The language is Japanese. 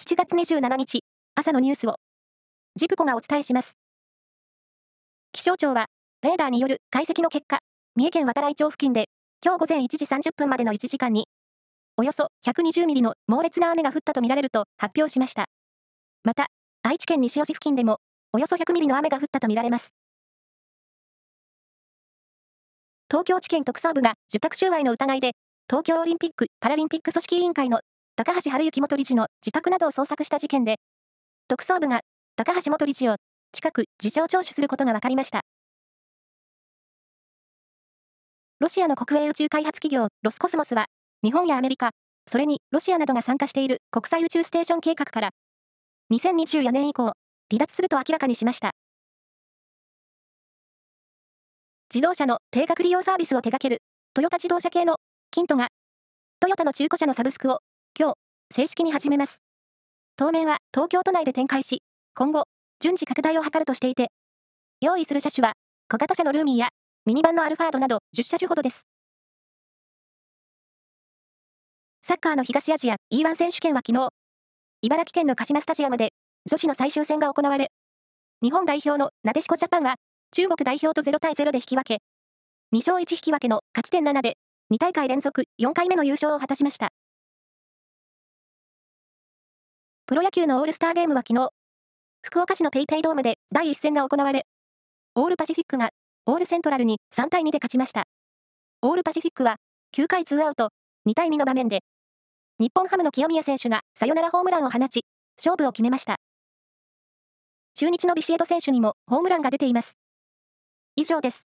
7月27日、朝のニュースを、ジプコがお伝えします。気象庁は、レーダーによる解析の結果、三重県渡来町付近で、今日午前1時30分までの1時間に、およそ120ミリの猛烈な雨が降ったとみられると発表しました。また、愛知県西尾市付近でも、およそ100ミリの雨が降ったとみられます。東京地検特捜部が受託収賄の疑いで、東京オリンピック・パラリンピック組織委員会の高橋治之元理事の自宅などを捜索した事件で、特捜部が高橋元理事を近く事情聴取することが分かりました。ロシアの国営宇宙開発企業ロスコスモスは、日本やアメリカ、それにロシアなどが参加している国際宇宙ステーション計画から、2024年以降、離脱すると明らかにしました。自動車の定額利用サービスを手掛けるトヨタ自動車系のキントが、トヨタの中古車のサブスクを今日、正式に始めます。当面は東京都内で展開し、今後、順次拡大を図るとしていて、用意する車種は、小型車のルーミーや、ミニバンのアルファードなど10車種ほどです。サッカーの東アジア E1 選手権は昨日、茨城県の鹿島スタジアムで女子の最終戦が行われ、日本代表のなでしこジャパンは中国代表と0対0で引き分け、2勝1引き分けの勝ち点7で2大会連続4回目の優勝を果たしました。プロ野球のオールスターゲームは昨日、福岡市の paypay ドームで第1戦が行われ、オールパシフィックがオールセントラルに3対2で勝ちました。オールパシフィックは9回2アウト2対2の場面で、日本ハムの清宮選手がサヨナラホームランを放ち、勝負を決めました。中日のビシエド選手にもホームランが出ています。以上です。